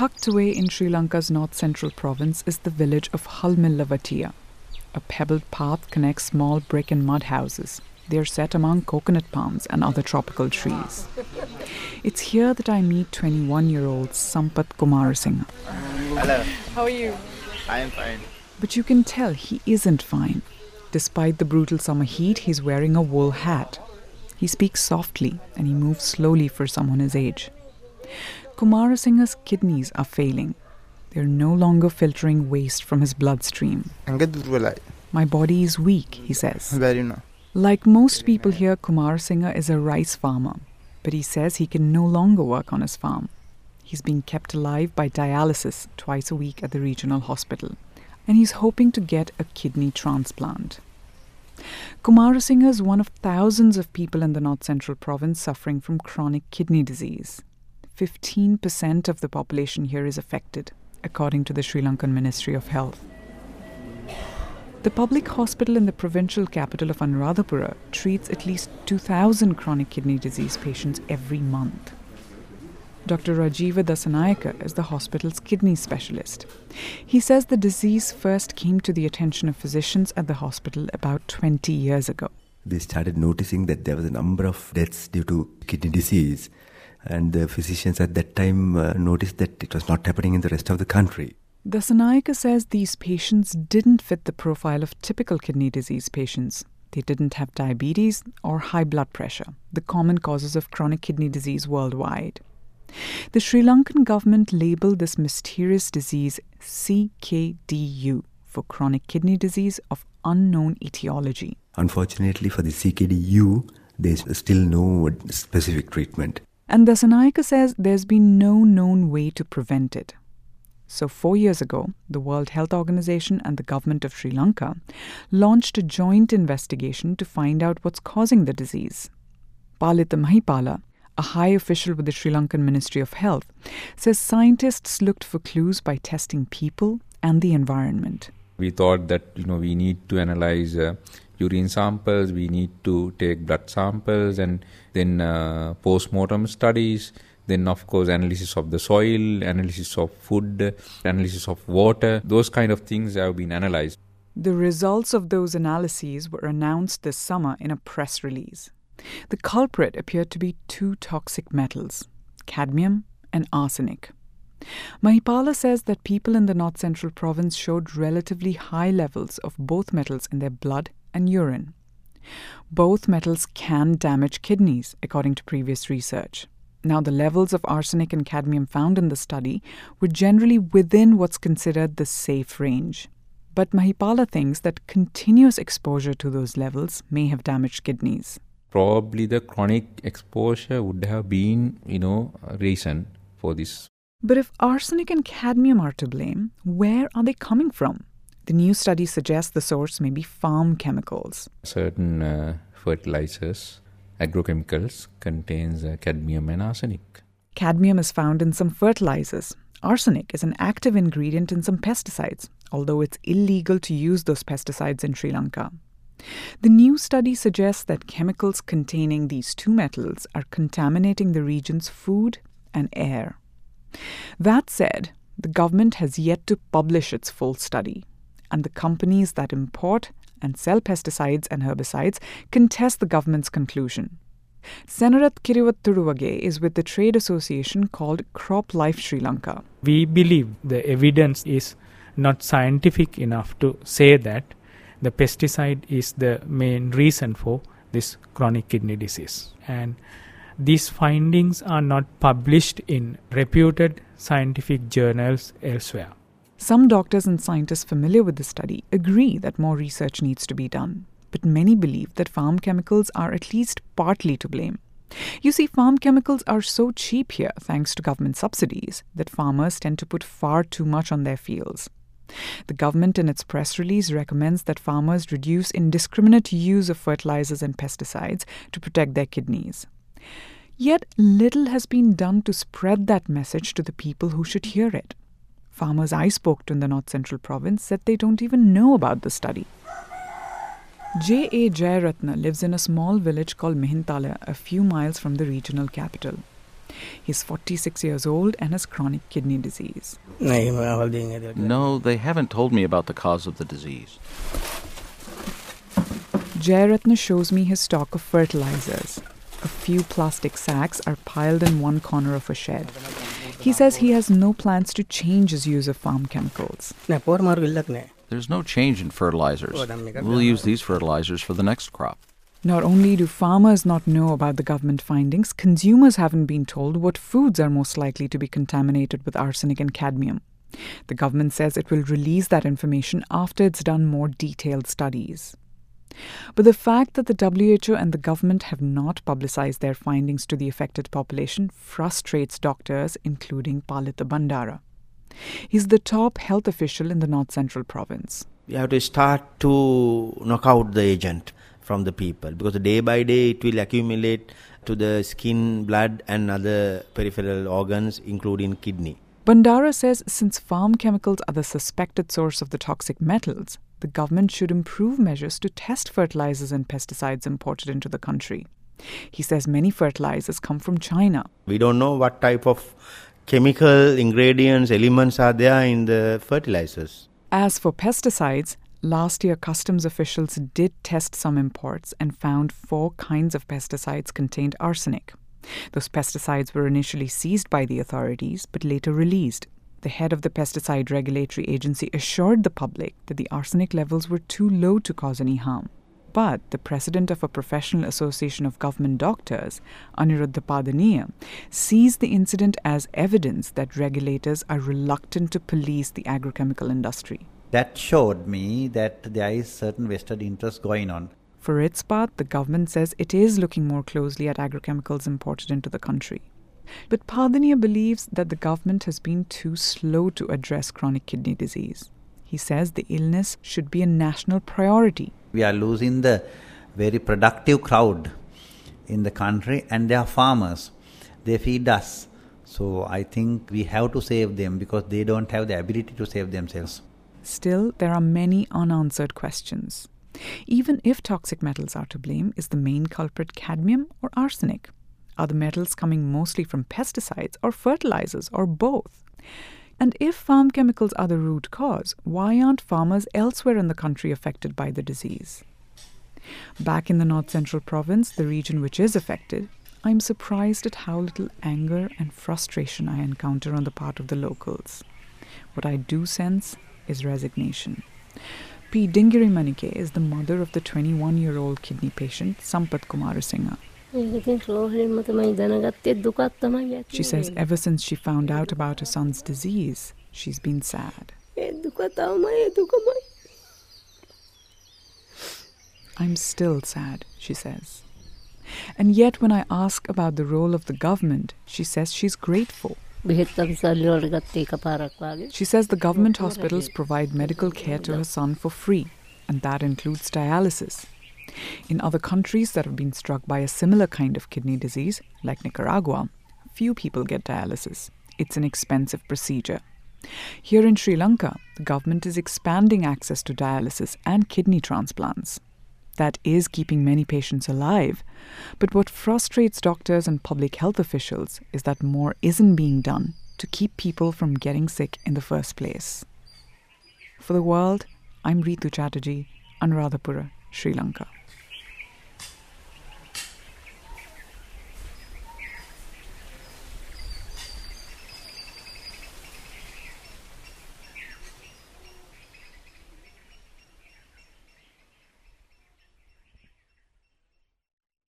Tucked away in Sri Lanka's north central province is the village of Halmilavatia. A pebbled path connects small brick and mud houses. They are set among coconut palms and other tropical trees. It's here that I meet 21 year old Sampath Kumarasinghe. Hello, How are you? I am fine. But you can tell he isn't fine. Despite the brutal summer heat, he's wearing a wool hat. He speaks softly and he moves slowly for someone his age. Kumarasinghe's kidneys are failing. They're no longer filtering waste from his bloodstream. My body is weak, he says. Like most people here, Kumarasinghe is a rice farmer, but he says he can no longer work on his farm. He's being kept alive by dialysis twice a week at the regional hospital, and he's hoping to get a kidney transplant. Kumarasinghe is one of thousands of people in the North Central province suffering from chronic kidney disease. 15% of the population here is affected, according to the Sri Lankan Ministry of Health. The public hospital in the provincial capital of Anuradhapura treats at least 2,000 chronic kidney disease patients every month. Dr. Rajiva Dasanayaka is the hospital's kidney specialist. He says the disease first came to the attention of physicians at the hospital about 20 years ago. They started noticing that there was a number of deaths due to kidney disease, and the physicians at that time uh, noticed that it was not happening in the rest of the country. Dasanayaka says these patients didn't fit the profile of typical kidney disease patients. They didn't have diabetes or high blood pressure, the common causes of chronic kidney disease worldwide. The Sri Lankan government labeled this mysterious disease CKDU for chronic kidney disease of unknown etiology. Unfortunately for the CKDU, there's still no specific treatment. And Dasanayaka says there's been no known way to prevent it. So, four years ago, the World Health Organization and the government of Sri Lanka launched a joint investigation to find out what's causing the disease. Palita Mahipala, a high official with the Sri Lankan Ministry of Health, says scientists looked for clues by testing people and the environment. We thought that you know we need to analyze uh, urine samples, we need to take blood samples, and then uh, post-mortem studies. Then, of course, analysis of the soil, analysis of food, analysis of water. Those kind of things have been analyzed. The results of those analyses were announced this summer in a press release. The culprit appeared to be two toxic metals cadmium and arsenic. Mahipala says that people in the north central province showed relatively high levels of both metals in their blood and urine. Both metals can damage kidneys, according to previous research. Now, the levels of arsenic and cadmium found in the study were generally within what's considered the safe range. But Mahipala thinks that continuous exposure to those levels may have damaged kidneys. Probably the chronic exposure would have been, you know, a reason for this. But if arsenic and cadmium are to blame, where are they coming from? The new study suggests the source may be farm chemicals. Certain uh, fertilizers, agrochemicals contains uh, cadmium and arsenic. Cadmium is found in some fertilizers. Arsenic is an active ingredient in some pesticides, although it's illegal to use those pesticides in Sri Lanka. The new study suggests that chemicals containing these two metals are contaminating the region's food and air. That said, the government has yet to publish its full study, and the companies that import and sell pesticides and herbicides contest the government's conclusion. Senarath Kirivatturuvage is with the trade association called Crop Life Sri Lanka. We believe the evidence is not scientific enough to say that the pesticide is the main reason for this chronic kidney disease. And these findings are not published in reputed scientific journals elsewhere. Some doctors and scientists familiar with the study agree that more research needs to be done, but many believe that farm chemicals are at least partly to blame. You see, farm chemicals are so cheap here thanks to government subsidies that farmers tend to put far too much on their fields. The government, in its press release, recommends that farmers reduce indiscriminate use of fertilizers and pesticides to protect their kidneys. Yet little has been done to spread that message to the people who should hear it. Farmers I spoke to in the North Central Province said they don't even know about the study. J.A. Jayaratna lives in a small village called Mihintale, a few miles from the regional capital. He's 46 years old and has chronic kidney disease. No, they haven't told me about the cause of the disease. Jayaratna shows me his stock of fertilizers. A few plastic sacks are piled in one corner of a shed. He says he has no plans to change his use of farm chemicals. There's no change in fertilizers. We'll use these fertilizers for the next crop. Not only do farmers not know about the government findings, consumers haven't been told what foods are most likely to be contaminated with arsenic and cadmium. The government says it will release that information after it's done more detailed studies. But the fact that the WHO and the government have not publicized their findings to the affected population frustrates doctors, including Palita Bandara. He's the top health official in the North Central province. We have to start to knock out the agent from the people because day by day it will accumulate to the skin, blood, and other peripheral organs, including kidney. Bandara says since farm chemicals are the suspected source of the toxic metals, the government should improve measures to test fertilizers and pesticides imported into the country. He says many fertilizers come from China. We don't know what type of chemical ingredients, elements are there in the fertilizers. As for pesticides, last year customs officials did test some imports and found four kinds of pesticides contained arsenic. Those pesticides were initially seized by the authorities but later released. The head of the Pesticide Regulatory Agency assured the public that the arsenic levels were too low to cause any harm. But the president of a professional association of government doctors, Aniruddha Padeniya, sees the incident as evidence that regulators are reluctant to police the agrochemical industry. That showed me that there is certain vested interest going on. For its part, the government says it is looking more closely at agrochemicals imported into the country. But Padeniya believes that the government has been too slow to address chronic kidney disease. He says the illness should be a national priority. We are losing the very productive crowd in the country, and they are farmers. They feed us. So I think we have to save them because they don't have the ability to save themselves. Still, there are many unanswered questions. Even if toxic metals are to blame, is the main culprit cadmium or arsenic? Are the metals coming mostly from pesticides or fertilizers or both? And if farm chemicals are the root cause, why aren't farmers elsewhere in the country affected by the disease? Back in the North Central province, the region which is affected, I'm surprised at how little anger and frustration I encounter on the part of the locals. What I do sense is resignation. P. Dingiri Manike is the mother of the 21 year old kidney patient Sampath Kumarasinghe. She says ever since she found out about her son's disease, she's been sad. I'm still sad, she says. And yet, when I ask about the role of the government, she says she's grateful. She says the government hospitals provide medical care to her son for free, and that includes dialysis. In other countries that have been struck by a similar kind of kidney disease, like Nicaragua, few people get dialysis. It's an expensive procedure. Here in Sri Lanka, the government is expanding access to dialysis and kidney transplants. That is keeping many patients alive. But what frustrates doctors and public health officials is that more isn't being done to keep people from getting sick in the first place. For the world, I'm Ritu Chatterjee, Anuradhapura, Sri Lanka.